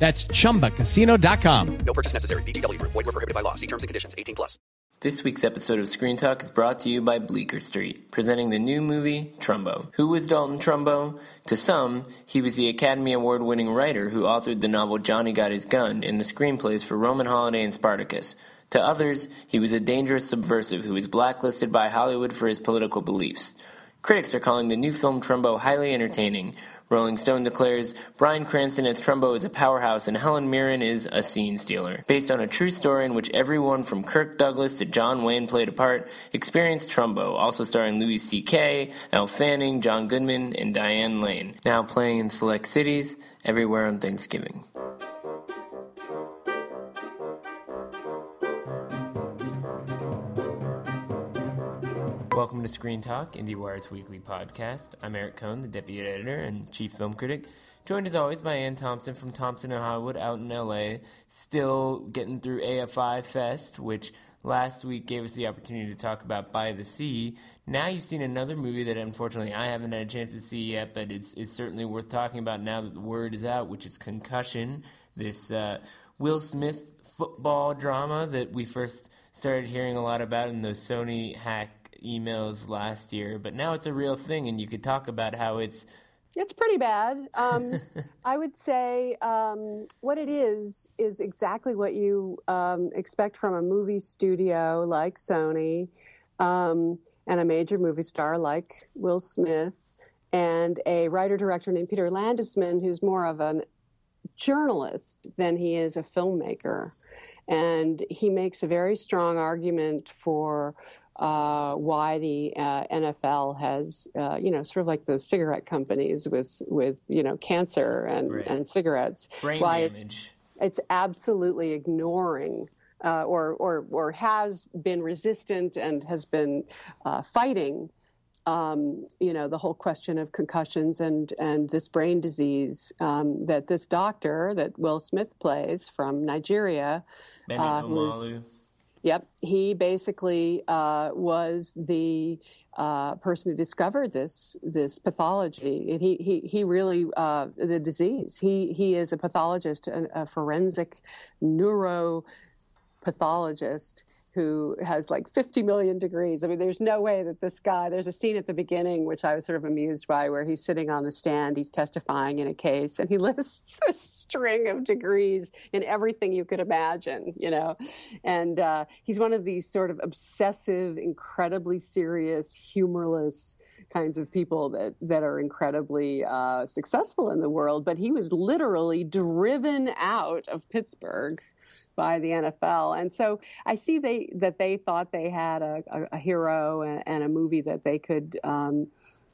That's chumbacasino.com. No purchase necessary. VGW Group. Void were prohibited by law. See terms and conditions. 18 plus. This week's episode of Screen Talk is brought to you by Bleecker Street, presenting the new movie Trumbo. Who was Dalton Trumbo? To some, he was the Academy Award winning writer who authored the novel Johnny Got His Gun and the screenplays for Roman Holiday and Spartacus. To others, he was a dangerous subversive who was blacklisted by Hollywood for his political beliefs. Critics are calling the new film Trumbo highly entertaining. Rolling Stone declares Bryan Cranston as Trumbo is a powerhouse and Helen Mirren is a scene stealer. Based on a true story in which everyone from Kirk Douglas to John Wayne played a part, experience Trumbo, also starring Louis C.K., Elle Fanning, John Goodman, and Diane Lane. Now playing in select cities everywhere on Thanksgiving. Welcome to Screen Talk, IndieWire's weekly podcast. I'm Eric Kohn, the deputy editor and chief film critic, joined as always by Anne Thompson from Thompson and Hollywood out in LA, still getting through AFI Fest, which last week gave us the opportunity to talk about By the Sea. Now you've seen another movie that unfortunately I haven't had a chance to see yet, but it's, it's certainly worth talking about now that the word is out, which is Concussion, this uh, Will Smith football drama that we first started hearing a lot about in those Sony hack emails last year, but now it's a real thing, and you could talk about how it's. It's pretty bad. Um, I would say um, what it is is exactly what you um, expect from a movie studio like Sony um, and a major movie star like Will Smith and a writer director named Peter Landesman, who's more of a journalist than he is a filmmaker. And he makes a very strong argument for uh, why the uh, NFL has, uh, you know, sort of like the cigarette companies with, with you know, cancer and, Right. and cigarettes. Brain why damage. It's, it's absolutely ignoring. Uh, or, or, or has been resistant and has been uh, fighting, um, you know, the whole question of concussions and, and this brain disease um, that this doctor that Will Smith plays from Nigeria Bennet uh. Yep, he basically uh, was the uh, person who discovered this this pathology, he he he really uh, the disease. He he is a pathologist, a, a forensic neuro pathologist who has like 50 million degrees. I mean, there's no way that this guy, there's a scene at the beginning, which I was sort of amused by, where he's sitting on the stand, he's testifying in a case, and he lists a string of degrees in everything you could imagine, you know. And uh, he's one of these sort of obsessive, incredibly serious, humorless kinds of people that that are incredibly uh, successful in the world. But he was literally driven out of Pittsburgh by the NFL, and so I see they that they thought they had a, a, a hero and, and a movie that they could. Um,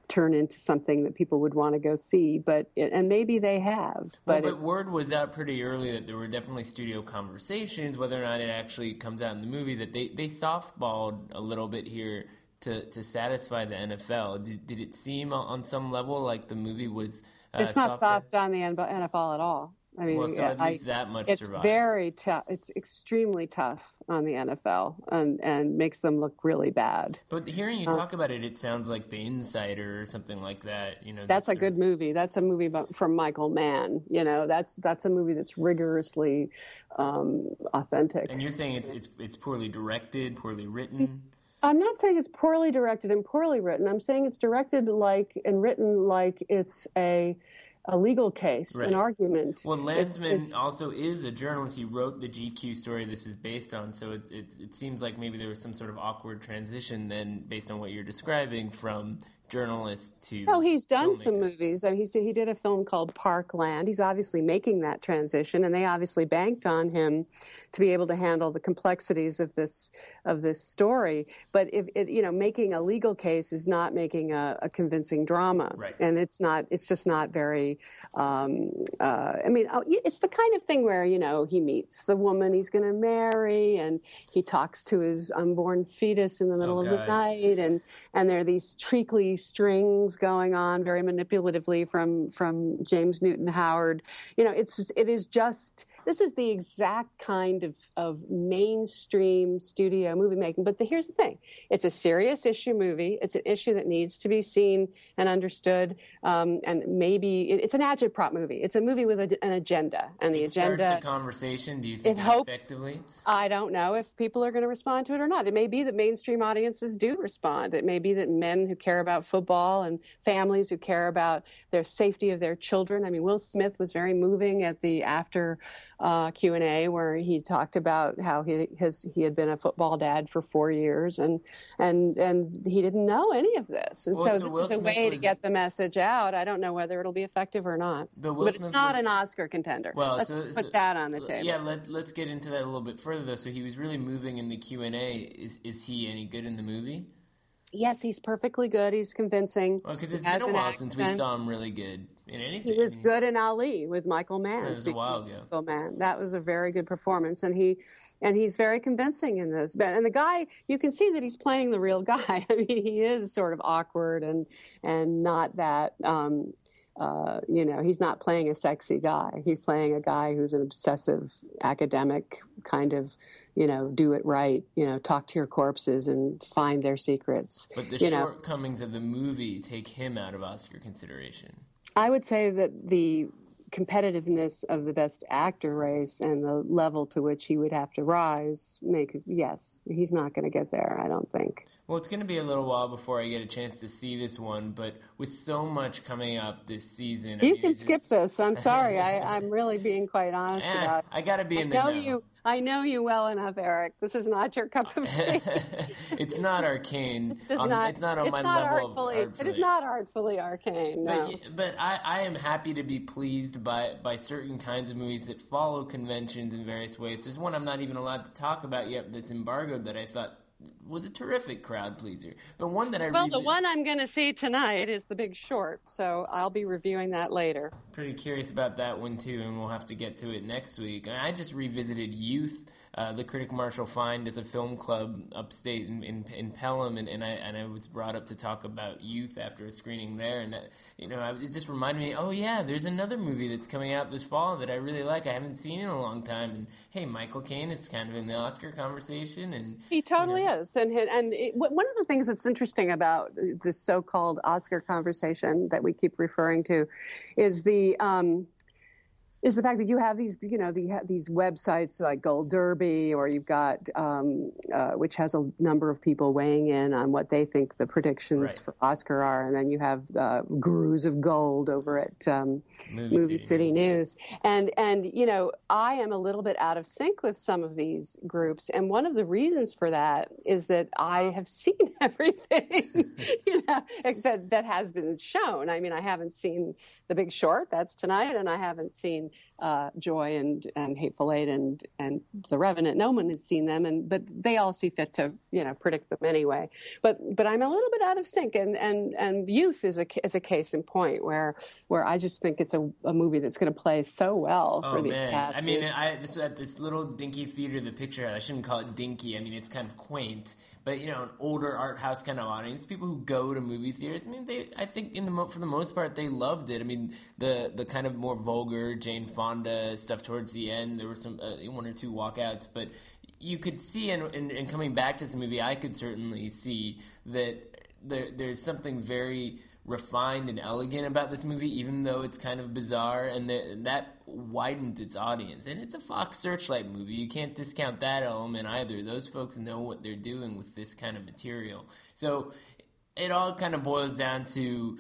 turn into something that people would want to go see but and maybe they have Well, but, but word was out pretty early that there were definitely studio conversations, whether or not it actually comes out in the movie, that they, they softballed a little bit here to, to satisfy the NFL. Did, did it seem on- on some level like the movie was uh, it's not softer? soft on the NFL at all. I mean, Well, so at I- least that much it's survived. very tough. It's extremely tough on the NFL and and makes them look really bad. But hearing you Uh, talk about it, it sounds like The Insider or something like that. You know, That's a sort good movie. That's a movie from Michael Mann. You know, that's that's a movie that's rigorously um, authentic. And you're saying it's it's it's poorly directed, poorly written. I'm not saying it's poorly directed and poorly written. I'm saying it's directed like and written like it's a a legal case, Right. an argument. Well, It's- Landesman it's- also is a journalist. He wrote the GQ story this is based on, so it, it, it seems like maybe there was some sort of awkward transition then, based on what you're describing, from journalist to. Oh, he's done filmmaker. some movies. I mean, he he did a film called Parkland. He's obviously making that transition, and they obviously banked on him to be able to handle the complexities of this of this story. But if it, you know, making a legal case is not making a, a convincing drama, Right. and it's not. It's just not very. Um, uh, I mean, oh, it's the kind of thing where you know he meets the woman he's going to marry, and he talks to his unborn fetus in the middle of the night, and and there are these treacly strings going on very manipulatively from from James Newton Howard. You know, it's it is just this is the exact kind of of mainstream studio movie making. But the, here's the thing: it's a serious issue movie. It's an issue that needs to be seen and understood. Um, and maybe it, it's an agitprop movie. It's a movie with a, an agenda, and the It agenda. starts a conversation. Do you think hopes- effectively? I don't know if people are going to respond to it or not. It may be that mainstream audiences do respond. It may be that men who care about football and families who care about their safety of their children. I mean, Will Smith was very moving at the after uh, Q and A where he talked about how he his he had been a football dad for four years and and and he didn't know any of this. And Well, so, so this Will is a Smith way to get the message out. I don't know whether it'll be effective or not. But Will it's not was- an Oscar contender. Well, Let's so- put that on the table. Yeah, let, let's get into that a little bit further, though. So he was really moving in the Q and A. Is is he any good in the movie? Yes, he's perfectly good. He's convincing. Well, because it's been a while since we saw him really good in anything. He was good in Ali with Michael Mann. That was a while ago. Michael Mann. That was a very good performance, and he and he's very convincing in this. But and the guy, you can see that he's playing the real guy. I mean, he is sort of awkward and and not that. Um, uh, you know, he's not playing a sexy guy. He's playing a guy who's an obsessive academic kind of, you know, do it right. You know, talk to your corpses and find their secrets. But the you know, shortcomings of the movie take him out of Oscar consideration. I would say that the competitiveness of the best actor race and the level to which he would have to rise makes yes, he's not going to get there. I don't think. Well, it's going to be a little while before I get a chance to see this one, but with so much coming up this season, I You mean, can skip just- this. I'm sorry. I, I'm really being quite honest Eh, about. it. I got to be I in there know now. you. I know you well enough, Eric. This is not your cup of tea. it's not arcane. On- not. It's not on it's my not level artfully. of It is not artfully arcane. No. But, but I, I am happy to be pleased by, by certain kinds of movies that follow conventions in various ways. There's one I'm not even allowed to talk about yet that's embargoed that I thought was a terrific crowd pleaser. But one that I well, the one I'm going to see tonight is The Big Short, so I'll be reviewing that later. pretty curious about that one too, and we'll have to get to it next week. I just revisited Youth. Uh, the Critic Marshall Fine is a film club upstate in, in, in Pelham, and, and I and I was brought up to talk about Youth after a screening there, and that you know I, it just reminded me, oh yeah, there's another movie that's coming out this fall that I really like. I haven't seen in a long time, and hey, Michael Caine is kind of in the Oscar conversation, and He totally is, and and it, one of the things that's interesting about this so-called Oscar conversation that we keep referring to is the um, is the fact that you have these, you know, the, these websites like Gold Derby, or you've got, um, uh, which has a number of people weighing in on what they think the predictions Right. for Oscar are, and then you have uh, Gurus of Gold over at um, Movie Movie City City News. And and you know, I am a little bit out of sync with some of these groups, and one of the reasons for that is that I have seen everything, you know, that that has been shown. I mean, I haven't seen The Big Short, that's tonight, and I haven't seen uh, Joy and and Hateful Eight and and The Revenant. No one has seen them, and but they all see fit to you know predict them anyway. But but I'm a little bit out of sync, and and and Youth is a is a case in point where where I just think it's a, a movie that's going to play so well for Oh the man! Academy. I mean, I this at this little dinky theater. The picture I shouldn't call it dinky. I mean, it's kind of quaint, but you know, an older art house kind of audience. People who go to movie theaters. I mean, they. I think in the for the most part they loved it. I mean, the the kind of more vulgar Jane Fonda stuff towards the end. There were some uh, one or two walkouts, but you could see, and, and, and coming back to this movie, I could certainly see that there, there's something very refined and elegant about this movie, even though it's kind of bizarre, and the, that widened its audience. And it's a Fox Searchlight movie. You can't discount that element either. Those folks know what they're doing with this kind of material. So it all kind of boils down to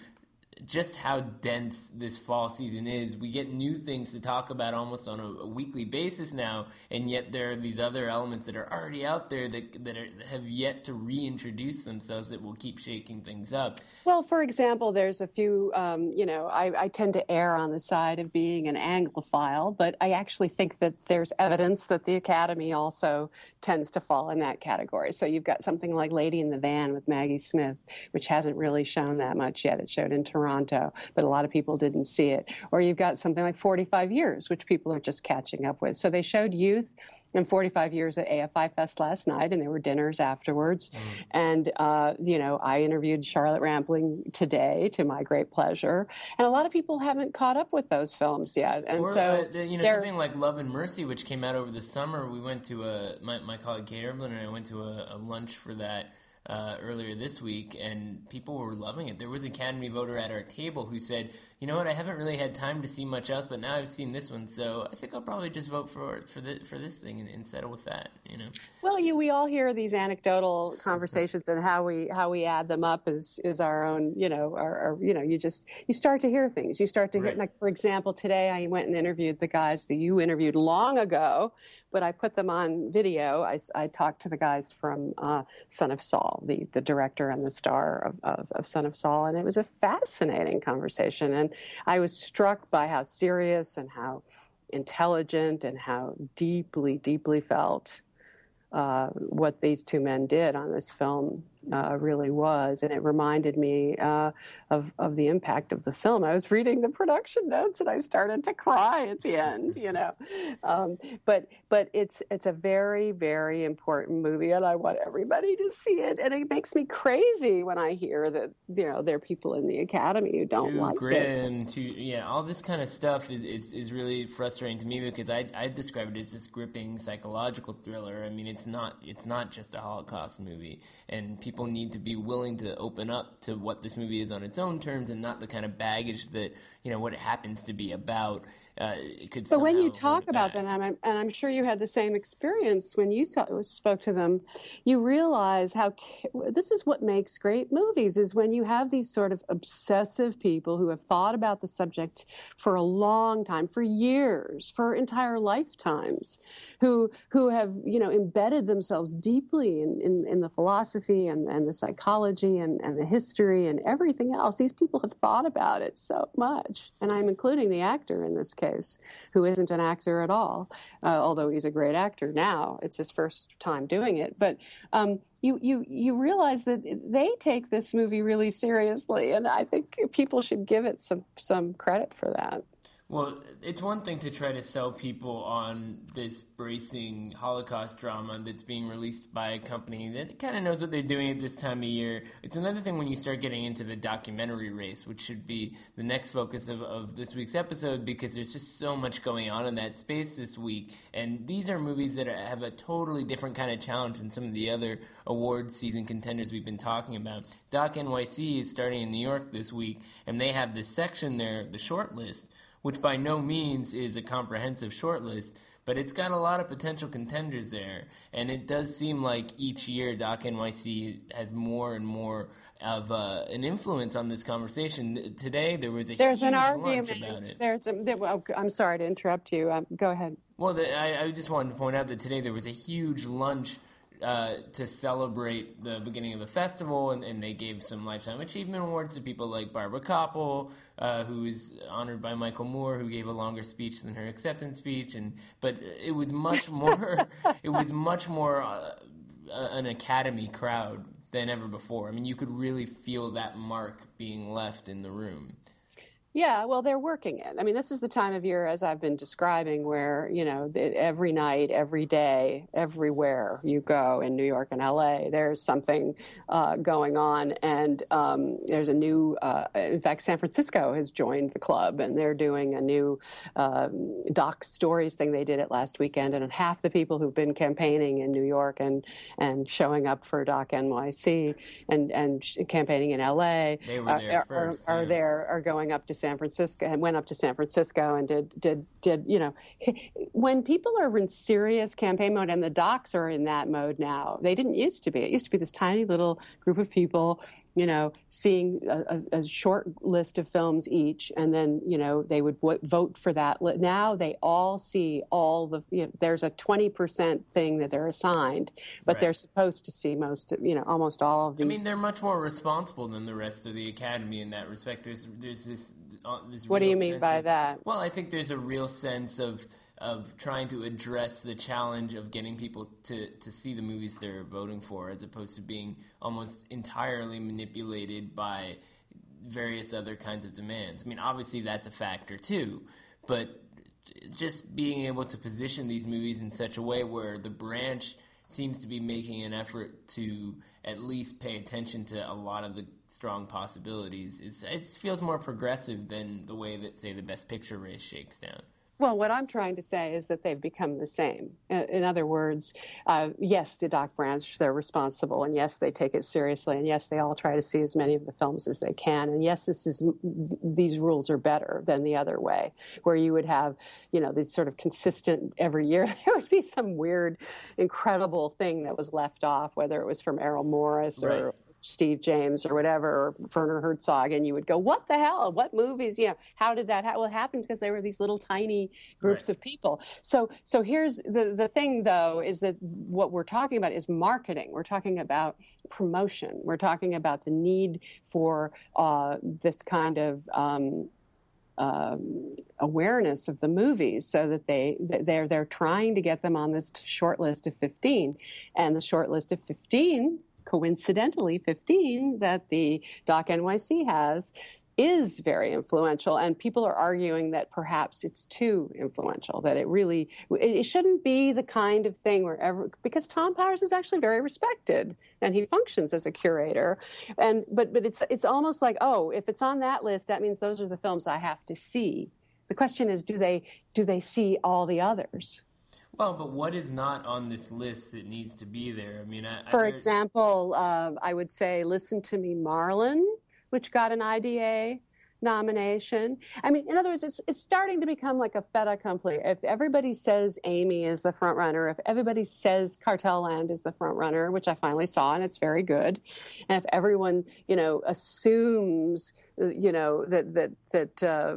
just how dense this fall season is. We get new things to talk about almost on a, a, weekly basis now, and yet there are these other elements that are already out there that that, are, have yet to reintroduce themselves that will keep shaking things up. Well, for example, there's a few. Um, you know, I, I, tend to err on the side of being an Anglophile, but I actually think that there's evidence that the Academy also tends to fall in that category. So you've got something like Lady in the Van with Maggie Smith, which hasn't really shown that much yet. It showed in Toronto Toronto, but a lot of people didn't see it. Or you've got something like 45 Years, which people are just catching up with. So they showed youth and 45 years at AFI Fest last night, and there were dinners afterwards. Mm. And, uh, you know, I interviewed Charlotte Rampling today to my great pleasure. And a lot of people haven't caught up with those films yet. And or, so, uh, you know, something like Love and Mercy, which came out over the summer, we went to a, my, my colleague Kate Erbland and I went to a, a lunch for that uh, earlier this week, and people were loving it. There was an Academy voter at our table who said, "You know what? I haven't really had time to see much else, but now I've seen this one, so I think I'll probably just vote for for the, for this thing and, and settle with that." You know. Well, you, we all hear these anecdotal conversations, and how we how we add them up is is our own. You know, our, our you know, you just you start to hear things. You start to hear, like for example, today I went and interviewed the guys that you interviewed long ago, but I put them on video. I, I talked to the guys from uh, Son of Saul, the the director and the star of, of, of Son of Saul, and it was a fascinating conversation. And I was struck by how serious and how intelligent and how deeply, deeply felt uh, what these two men did on this film uh, really was, and it reminded me uh, of of the impact of the film. I was reading the production notes, and I started to cry at the end. You know, um, but but it's it's a very very important movie, and I want everybody to see it. And it makes me crazy when I hear that you know there are people in the Academy who don't too like grim, it. Too yeah, all this kind of stuff is, is is really frustrating to me because I I describe it as this gripping psychological thriller. I mean, it's not it's not just a Holocaust movie, and people people need to be willing to open up to what this movie is on its own terms and not the kind of baggage that you know what it happens to be about uh, could. But when you talk about them, and I'm, and I'm sure you had the same experience when you spoke to them, you realize how this is what makes great movies is when you have these sort of obsessive people who have thought about the subject for a long time, for years, for entire lifetimes, who who have you know embedded themselves deeply in, in, in the philosophy and, and the psychology and, and the history and everything else. These people have thought about it so much, and I'm including the actor in this case case, who isn't an actor at all, uh, although he's a great actor now. It's his first time doing it. But um, you, you, you realize that they take this movie really seriously, and I think people should give it some, some credit for that. Well, it's one thing to try to sell people on this bracing Holocaust drama that's being released by a company that kind of knows what they're doing at this time of year. It's another thing when you start getting into the documentary race, which should be the next focus of, of this week's episode because there's just so much going on in that space this week. And these are movies that have a totally different kind of challenge than some of the other award season contenders we've been talking about. Doc NYC is starting in New York this week, and they have this section there, the short list which by no means is a comprehensive shortlist, but it's got a lot of potential contenders there. And it does seem like each year Doc NYC has more and more of uh, an influence on this conversation. Today there was a there's an argument about it. There's a, there, well, I'm sorry to interrupt you. Um, go ahead. Well, the, I, I just wanted to point out that today there was a huge lunch uh, to celebrate the beginning of the festival, and, and, they gave some lifetime achievement awards to people like Barbara Kopple, uh, who was honored by Michael Moore, who gave a longer speech than her acceptance speech, and but it was much more, it was much more uh, an Academy crowd than ever before. I mean, you could really feel that mark being left in the room. Yeah, well, they're working it. I mean, this is the time of year, as I've been describing, where you know every night, every day, everywhere you go in New York and LA, there's something uh, going on, and um, there's a new. Uh, in fact, San Francisco has joined the club, and they're doing a new um, doc stories thing. They did it last weekend, and half the people who've been campaigning in New York and and showing up for Doc NYC and and campaigning in LA they were there are, first, are, yeah. there are going up to San Francisco and went up to San Francisco and did did did you know when people are in serious campaign mode and the docs are in that mode now they didn't used to be it used to be this tiny little group of people you know, seeing a, a, short list of films each, and then you know they would w- vote for that. Now they all see all the. You know, there's a twenty percent thing that they're assigned, but right. they're supposed to see most, you know, almost all of these. I mean, they're much more responsible than the rest of the academy in that respect. There's there's this. Uh, what do you mean by of, that? Well, I think there's a real sense of of trying to address the challenge of getting people to, to see the movies they're voting for as opposed to being almost entirely manipulated by various other kinds of demands. I mean, obviously that's a factor too, but just being able to position these movies in such a way where the branch seems to be making an effort to at least pay attention to a lot of the strong possibilities is it feels more progressive than the way that say the best picture race shakes down. Well, what I'm trying to say is that they've become the same. In other words, uh, yes, the Doc Branch, they're responsible, and yes, they take it seriously, and yes, they all try to see as many of the films as they can, and yes, this is these rules are better than the other way, where you would have, you know, these sort of consistent every year. There would be some weird, incredible thing that was left off, whether it was from Errol Morris or right. Steve James or whatever, or Werner Herzog, and you would go, "What the hell? What movies? You know, how did that? How well, it happened because they were these little tiny groups right. of people." So, so here's the the thing, though, is that what we're talking about is marketing. We're talking about promotion. We're talking about the need for uh, this kind of um, um, awareness of the movies so that they they're they're trying to get them on this short list of 15 and the short list of 15 coincidentally 15 that the Doc NYC has is very influential and people are arguing that perhaps it's too influential that it really it shouldn't be the kind of thing where ever because Thom Powers is actually very respected and he functions as a curator. And but but it's it's almost like oh if it's on that list that means those are the films i have to see. The question is do they do they see all the others well, but what is not on this list that needs to be there? I mean, I, for I, example, uh, I would say "Listen to Me, Marlon," which got an IDA nomination. I mean, in other words, it's it's starting to become like a fait accompli. If everybody says Amy is the front runner, if everybody says Cartel Land is the front runner, which I finally saw and it's very good, and if everyone you know assumes you know that that that uh,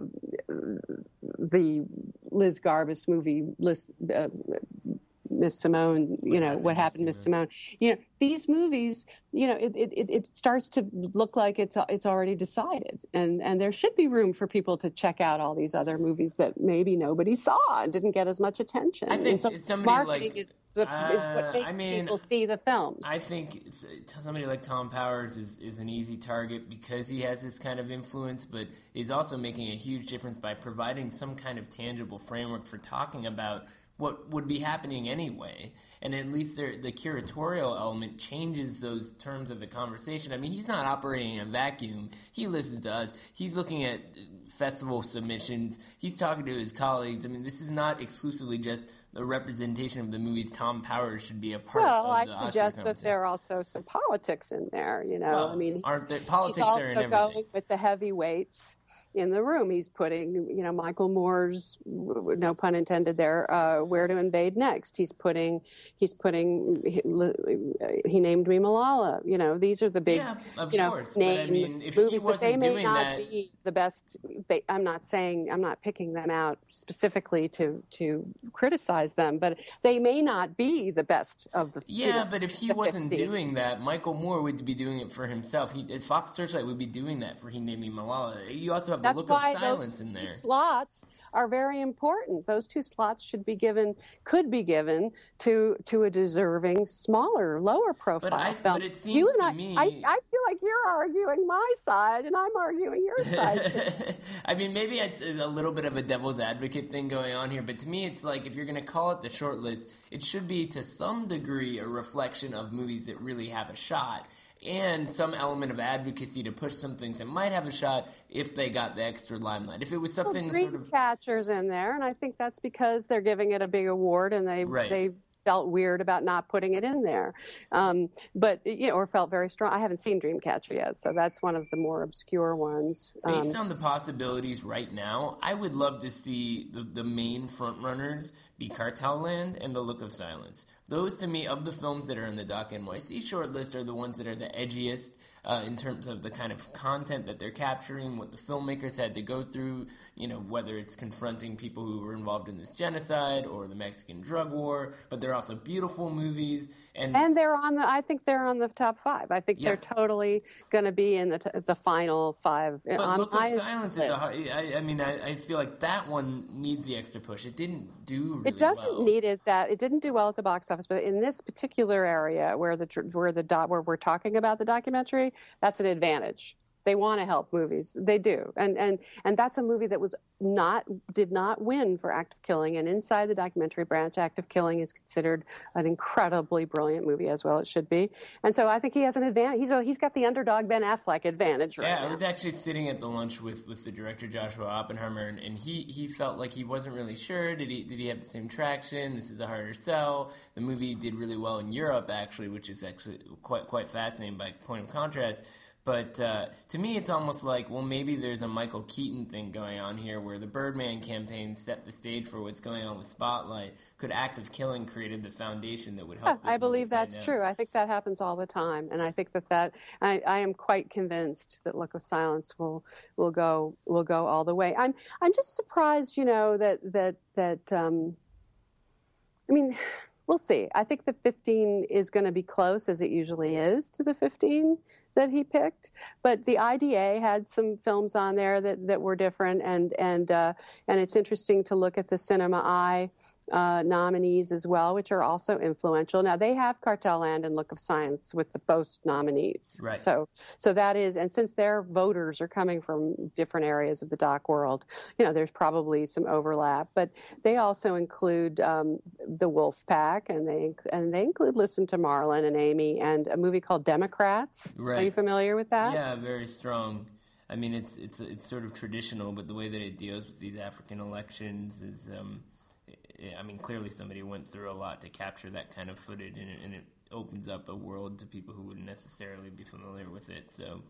the Liz Garbus movie Liz, uh, Miss Simone, you know, what happened to Miss Simone. You know, these movies, you know, it, it, it starts to look like it's it's already decided, and and there should be room for people to check out all these other movies that maybe nobody saw and didn't get as much attention. I think so marketing like, is, the, uh, is what makes I mean, people see the films. I think somebody like Thom Powers is is an easy target because he has this kind of influence, but is also making a huge difference by providing some kind of tangible framework for talking about what would be happening anyway. And at least the curatorial element changes those terms of the conversation. I mean, he's not operating in a vacuum. He listens to us. He's looking at festival submissions. He's talking to his colleagues. I mean, this is not exclusively just the representation of the movies Thom Powers should be a part well, of. Well, I suggest that there are also some politics in there. You know, well, I mean, aren't there, politics he's also going with the heavyweights in the room. He's putting, you know, Michael Moore's, no pun intended there, uh, where to invade next. He's putting, he's putting, he, he, named me Malala. You know, these are the big, yeah, you know, course. name I mean, movies, but they may not that... be the best. They, I'm not saying, I'm not picking them out specifically to to criticize them, but they may not be the best of the. Yeah, you know, but if he wasn't 50. doing that, Michael Moore would be doing it for himself. He, Fox Searchlight would be doing that for He Named Me Malala. You also have That's look why of silence those in there. Slots are very important. Those two slots should be given, could be given to to a deserving, smaller, lower profile but I, film. But it seems you and to I, me, I, I feel like you're arguing my side, and I'm arguing your side. I mean, maybe it's a little bit of a devil's advocate thing going on here, but to me, it's like if you're going to call it the short list, it should be to some degree a reflection of movies that really have a shot and some element of advocacy to push some things that might have a shot if they got the extra limelight. If it was something well, sort of catchers in there, and I think that's because they're giving it a big award and they right. they felt weird about not putting it in there, um, but you know, or felt very strong. I haven't seen Dreamcatcher yet, so that's one of the more obscure ones. Based um, on the possibilities right now, I would love to see the, the main frontrunners be Cartel Land and The Look of Silence. Those, to me, of the films that are in the Doc NYC shortlist, are the ones that are the edgiest uh, in terms of the kind of content that they're capturing, what the filmmakers had to go through, you know, whether it's confronting people who were involved in this genocide or the Mexican drug war, but they're also beautiful movies. And, and they're on the, I think they're on the top five. I think Yeah. they're totally going to be in the, t- the final five. But um, on Look of Silence is a hard, I, I mean, I, I feel like that one needs the extra push. It didn't do really It doesn't well. need it that it didn't do well at the box office, but in this particular area where the where the dot where we're talking about the documentary, that's an advantage. They want to help movies. They do, and and and that's a movie that was not did not win for Act of Killing. And inside the documentary branch, Act of Killing is considered an incredibly brilliant movie, as well it should be. And so I think he has an advantage. He's a, he's got the underdog Ben Affleck advantage right Yeah, I was actually sitting at the lunch with, with the director Joshua Oppenheimer, and, and he, he felt like he wasn't really sure. Did he did he have the same traction? This is a harder sell. The movie did really well in Europe, actually, which is actually quite quite fascinating by point of contrast. But uh, to me, it's almost like, well, maybe there's a Michael Keaton thing going on here, where the Birdman campaign set the stage for what's going on with Spotlight. Could Act of Killing created the foundation that would help? Yeah, I believe that's out? true. I think that happens all the time, and I think that that I, I am quite convinced that Look of Silence will will go will go all the way. I'm I'm just surprised, you know, that that that. Um, I mean, we'll see. I think the 15 is going to be close, as it usually is, to the 15 that he picked. But the IDA had some films on there that, that were different, and and uh, and it's interesting to look at the Cinema Eye uh, nominees as well, which are also influential. Now they have Cartel Land and Look of Silence with the both nominees. Right. So so that is, and since their voters are coming from different areas of the doc world, you know, there's probably some overlap. But they also include um, the Wolf Pack, and they and they include Listen to Marlon and Amy, and a movie called Democrats. Are you familiar with that? Yeah, very strong. I mean, it's it's it's sort of traditional, but the way that it deals with these African elections is, um, I- mean, clearly somebody went through a lot to capture that kind of footage, and it, and it opens up a world to people who wouldn't necessarily be familiar with it. So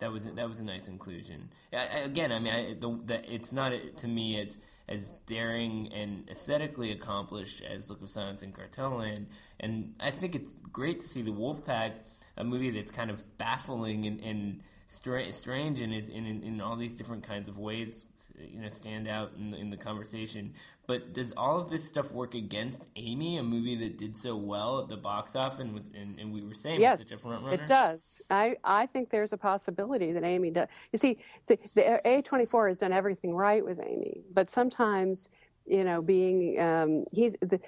that was that was a nice inclusion. I, again, I mean, I, the, the, it's not to me as as daring and aesthetically accomplished as Look of Silence and Cartel Land, and I think it's great to see the Wolfpack, a movie that's kind of baffling and. and stra- strange and it's in, in, in all these different kinds of ways you know stand out in the, in the conversation but does all of this stuff work against amy a movie that did so well at the box office and was and, and we were saying Yes, such a front runner it does. I, I think there's a possibility that Amy does. You see, see, the A24 has done everything right with Amy, but sometimes, you know, being um, he's the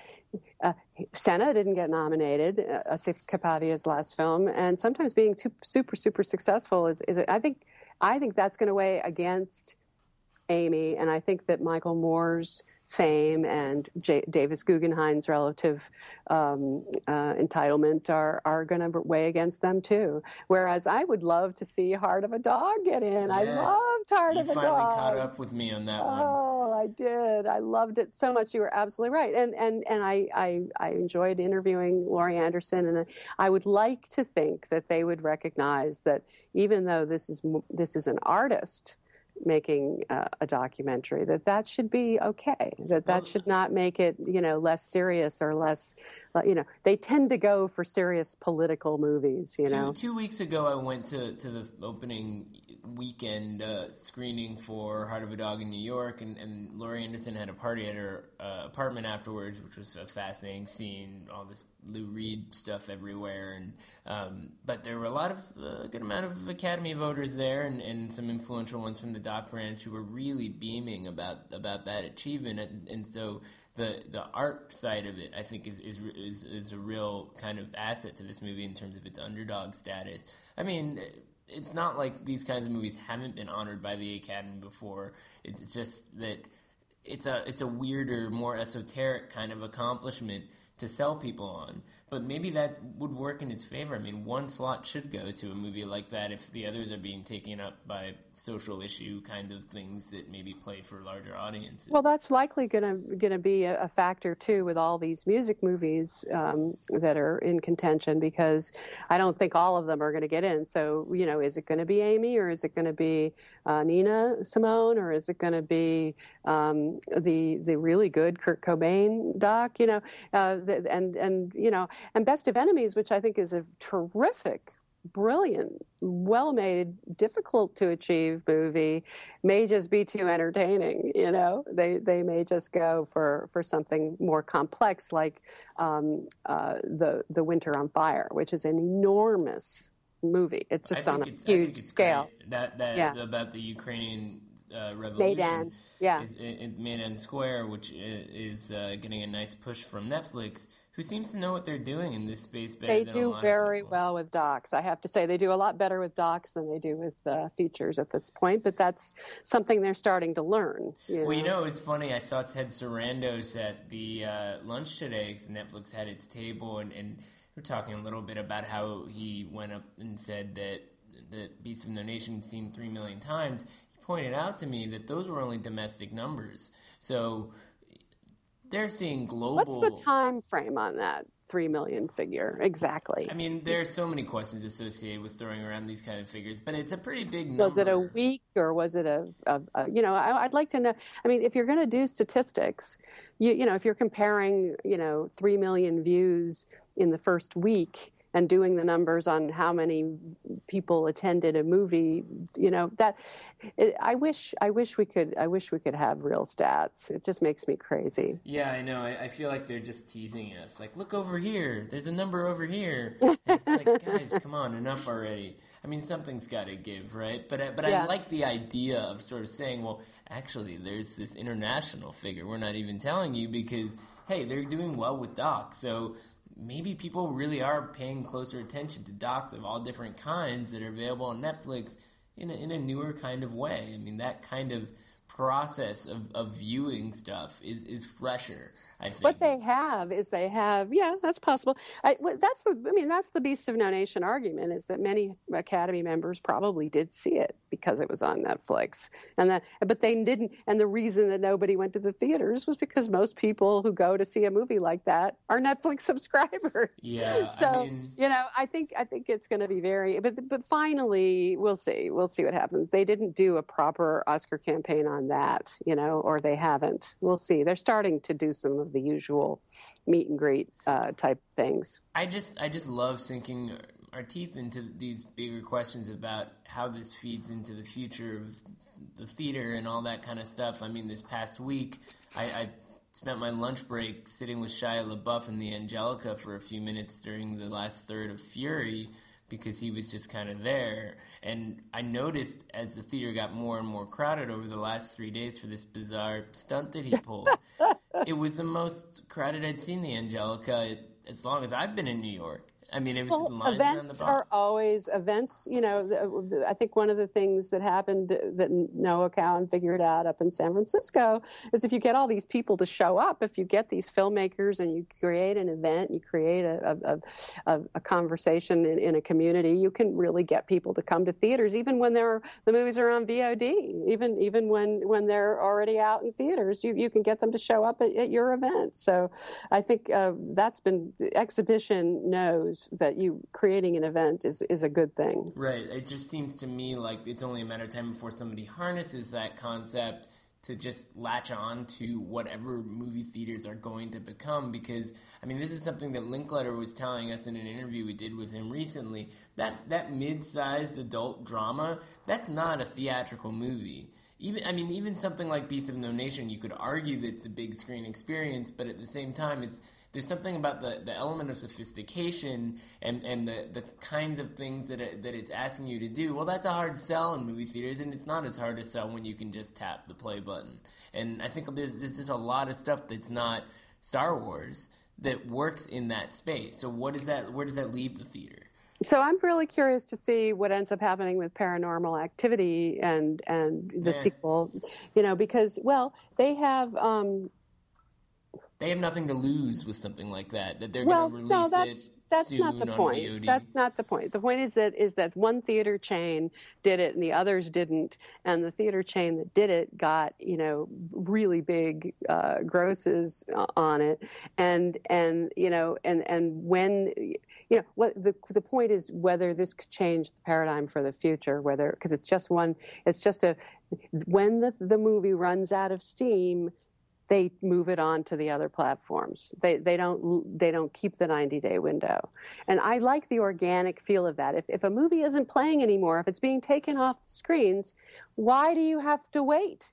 uh, Senna didn't get nominated, uh, Asif Kapadia's last film, and sometimes being too, super super successful is is I think I think that's going to weigh against Amy, and I think that Michael Moore's fame and J- Davis Guggenheim's relative um, uh, entitlement are, are going to weigh against them too. Whereas I would love to see Heart of a Dog get in. I loved Heart you of a Dog. You finally caught up with me on that one Oh, I did. I loved it so much. You were absolutely right, and and and I I, I enjoyed interviewing Laurie Anderson, and I would like to think that they would recognize that even though this is this is an artist making uh, a documentary, that that should be okay. That that should not make it you know less serious or less, uh, you know. They tend to go for serious political movies, you know. Two, two weeks ago, I went to, to the opening weekend uh, screening for Heart of a Dog in New York, and, and Laurie Anderson had a party at her uh, apartment afterwards, which was a fascinating scene. All this Lou Reed stuff everywhere, and um, but there were a lot of uh, a good amount of Academy voters there, and, and some influential ones from the Doc branch who were really beaming about about that achievement, and, and so the the art side of it, I think, is, is is is a real kind of asset to this movie in terms of its underdog status. I mean, it's not like these kinds of movies haven't been honored by the Academy before. It's just that it's a it's a weirder, more esoteric kind of accomplishment to sell people on. But maybe that would work in its favor. I mean, one slot should go to a movie like that if the others are being taken up by social issue kind of things that maybe play for larger audiences. Well, that's likely going to going to be a, a, factor too with all these music movies um, that are in contention because I don't think all of them are going to get in. So you know, is it going to be Amy or is it going to be uh, Nina Simone or is it going to be um, the the really good Kurt Cobain doc? You know, uh, the, and and you know, and Best of Enemies, which I think is a terrific brilliant, well made, difficult to achieve movie may just be too entertaining. You know, they they may just go for for something more complex, like um, uh, the the Winter on Fire, which is an enormous movie. It's just on a huge scale. Great. That that yeah. about the Ukrainian uh, revolution. Maidan, yeah, is, it, Maidan Square, which is uh, getting a nice push from Netflix who seems to know what they're doing in this space better than I do? they do very well with docs i have to say they do a lot better with docs than they do with uh, features at this point but that's something they're starting to learn you well know? you know it's funny i saw ted sarandos at the uh, lunch today because netflix had its table and, and we're talking a little bit about how he went up and said that the beast of no nation seen three million times he pointed out to me that those were only domestic numbers so they're seeing global. What's the time frame on that? Three million figure exactly. I mean, there's so many questions associated with throwing around these kind of figures, but it's a pretty big number. Was it a week or was it a, a, a you know? I, would like to know. I mean, if you're going to do statistics, you you know, if you're comparing, you know, three million views in the first week and doing the numbers on how many people attended a movie, you know, that it, I wish I wish we could I wish we could have real stats. It just makes me crazy. Yeah, I know. I, I feel like they're just teasing us. Like, look over here. There's a number over here. And it's like, guys, come on, enough already. I mean, something's got to give, right? But but yeah. I like the idea of sort of saying, well, actually, there's this international figure. We're not even telling you because hey, they're doing well with docs. So maybe people really are paying closer attention to docs of all different kinds that are available on Netflix in a, in a newer kind of way. I mean, that kind of process of, of viewing stuff is, is fresher. I think what they have is they have yeah that's possible. I, that's the I mean that's the beast of No Nation argument is that many Academy members probably did see it because it was on Netflix and that but they didn't and the reason that nobody went to the theaters was because most people who go to see a movie like that are Netflix subscribers. Yeah. So I mean... you know I think I think it's going to be very but but finally we'll see we'll see what happens. They didn't do a proper Oscar campaign on that you know or they haven't. We'll see. They're starting to do some of the usual meet and greet uh, type things. I just I just love sinking our teeth into these bigger questions about how this feeds into the future of the theater and all that kind of stuff. I mean, this past week, I, I spent my lunch break sitting with Shia LaBeouf and the Angelica for a few minutes during the last third of Fury because he was just kind of there. And I noticed as the theater got more and more crowded over the last three days for this bizarre stunt that he pulled, it was the most crowded I'd seen the Angelica as long as I've been in New York. I mean, it was well, events are always events. You know, I think one of the things that happened that Noah Cowan figured out up in San Francisco is if you get all these people to show up, if you get these filmmakers and you create an event, you create a, a, a, a conversation in, in, a community, you can really get people to come to theaters, even when they're the movies are on VOD, even even when when they're already out in theaters, you you can get them to show up at, at your event. So, I think uh, that's been exhibition knows that you creating an event is is a good thing. Right. It just seems to me like it's only a matter of time before somebody harnesses that concept to just latch on to whatever movie theaters are going to become because I mean this is something that Linklater was telling us in an interview we did with him recently that that mid-sized adult drama that's not a theatrical movie even I mean even something like Beast of No Nation you could argue that it's a big screen experience but at the same time it's there's something about the, the element of sophistication and, and the, the kinds of things that it, that it's asking you to do. Well, that's a hard sell in movie theaters, and it's not as hard to sell when you can just tap the play button. And I think there's there's just a lot of stuff that's not Star Wars that works in that space. So what does that where does that leave the theater? So I'm really curious to see what ends up happening with Paranormal Activity and and the sequel, you know, because well they have um, they have nothing to lose with something like that. That they're well, going to no, release that's it. that's soon not the on point. VOD. That's not the point. The point is that is that one theater chain did it and the others didn't, and the theater chain that did it got you know really big uh, grosses uh, on it, and and you know and and when you know what the the point is whether this could change the paradigm for the future, whether because it's just one, it's just a when the the movie runs out of steam they move it on to the other platforms. They they don't they don't keep the 90 day window. And I like the organic feel of that. If if a movie isn't playing anymore, if it's being taken off the screens, why do you have to wait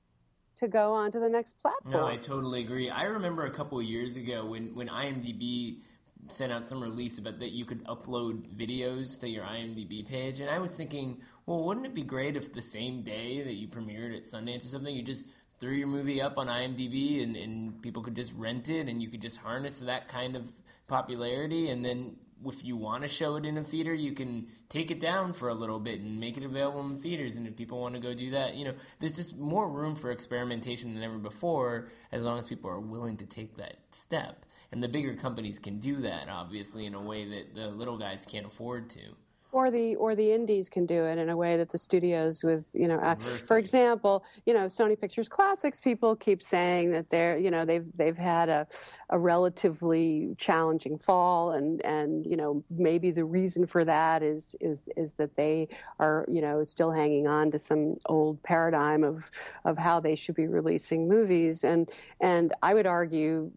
to go on to the next platform? No, I totally agree. I remember a couple of years ago when when IMDb sent out some release about that you could upload videos to your IMDb page, and I was thinking, well, wouldn't it be great if the same day that you premiered at Sundance or something, you just threw your movie up on IMDb and, and people could just rent it and you could just harness that kind of popularity and then if you want to show it in a theater, you can take it down for a little bit and make it available in theaters. And if people want to go do that, you know, there's just more room for experimentation than ever before, as long as people are willing to take that step. And the bigger companies can do that, obviously, in a way that the little guys can't afford to. Or the or the indies can do it in a way that the studios with you know uh, for example you know Sony Pictures Classics people keep saying that they're you know they've they've had a a relatively challenging fall and and you know maybe the reason for that is is is that they are you know still hanging on to some old paradigm of of how they should be releasing movies. And and I would argue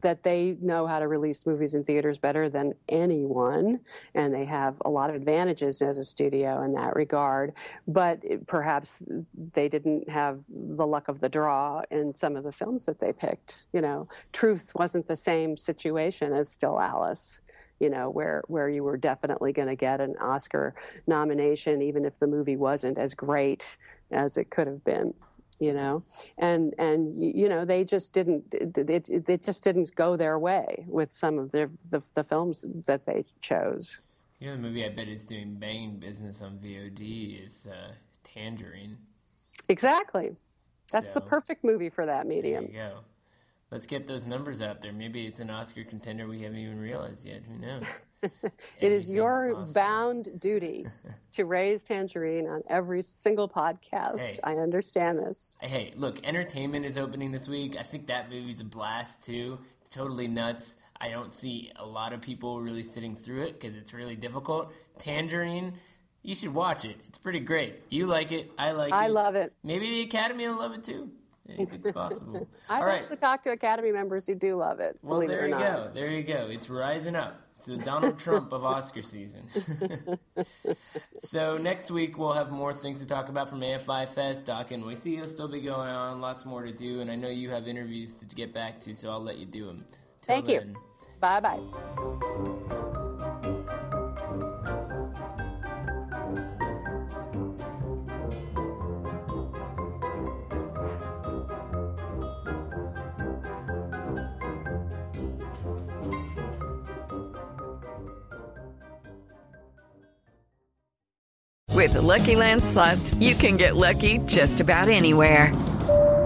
that they know how to release movies in theaters better than anyone, and they have a lot of advantages as a studio in that regard. But perhaps they didn't have the luck of the draw in some of the films that they picked. You know, Truth wasn't the same situation as Still Alice. You know, where where you were definitely going to get an Oscar nomination, even if the movie wasn't as great as it could have been you know and and you know they just didn't it, it, it just didn't go their way with some of the, the the films that they chose You know, the movie I bet is doing banging business on VOD is uh, Tangerine. exactly that's the perfect movie for that There medium you go. Let's get those numbers out there. Maybe it's an Oscar contender we haven't even realized yet. Who knows? it is your possible. bound duty to raise tangerine on every single podcast Hey. i understand this Hey, look, Entertainment is opening this week. I think that movie's a blast too. It's totally nuts. I don't see a lot of people really sitting through it because it's really difficult. Tangerine, you should watch it. It's pretty great. You like it. I like it. i love it Maybe the Academy will love it too. It's possible. i've All right. actually talked to academy members who do love it Well, there it you not go. There you go. It's rising up. It's the Donald Trump of Oscar season. so next week we'll have more things to talk about from AFI Fest. Doc and NYC will still be going on. Lots more to do, and I know you have interviews to get back to, so I'll let you do them. Thank you. bye bye With the Lucky Land slots, you can get lucky just about anywhere.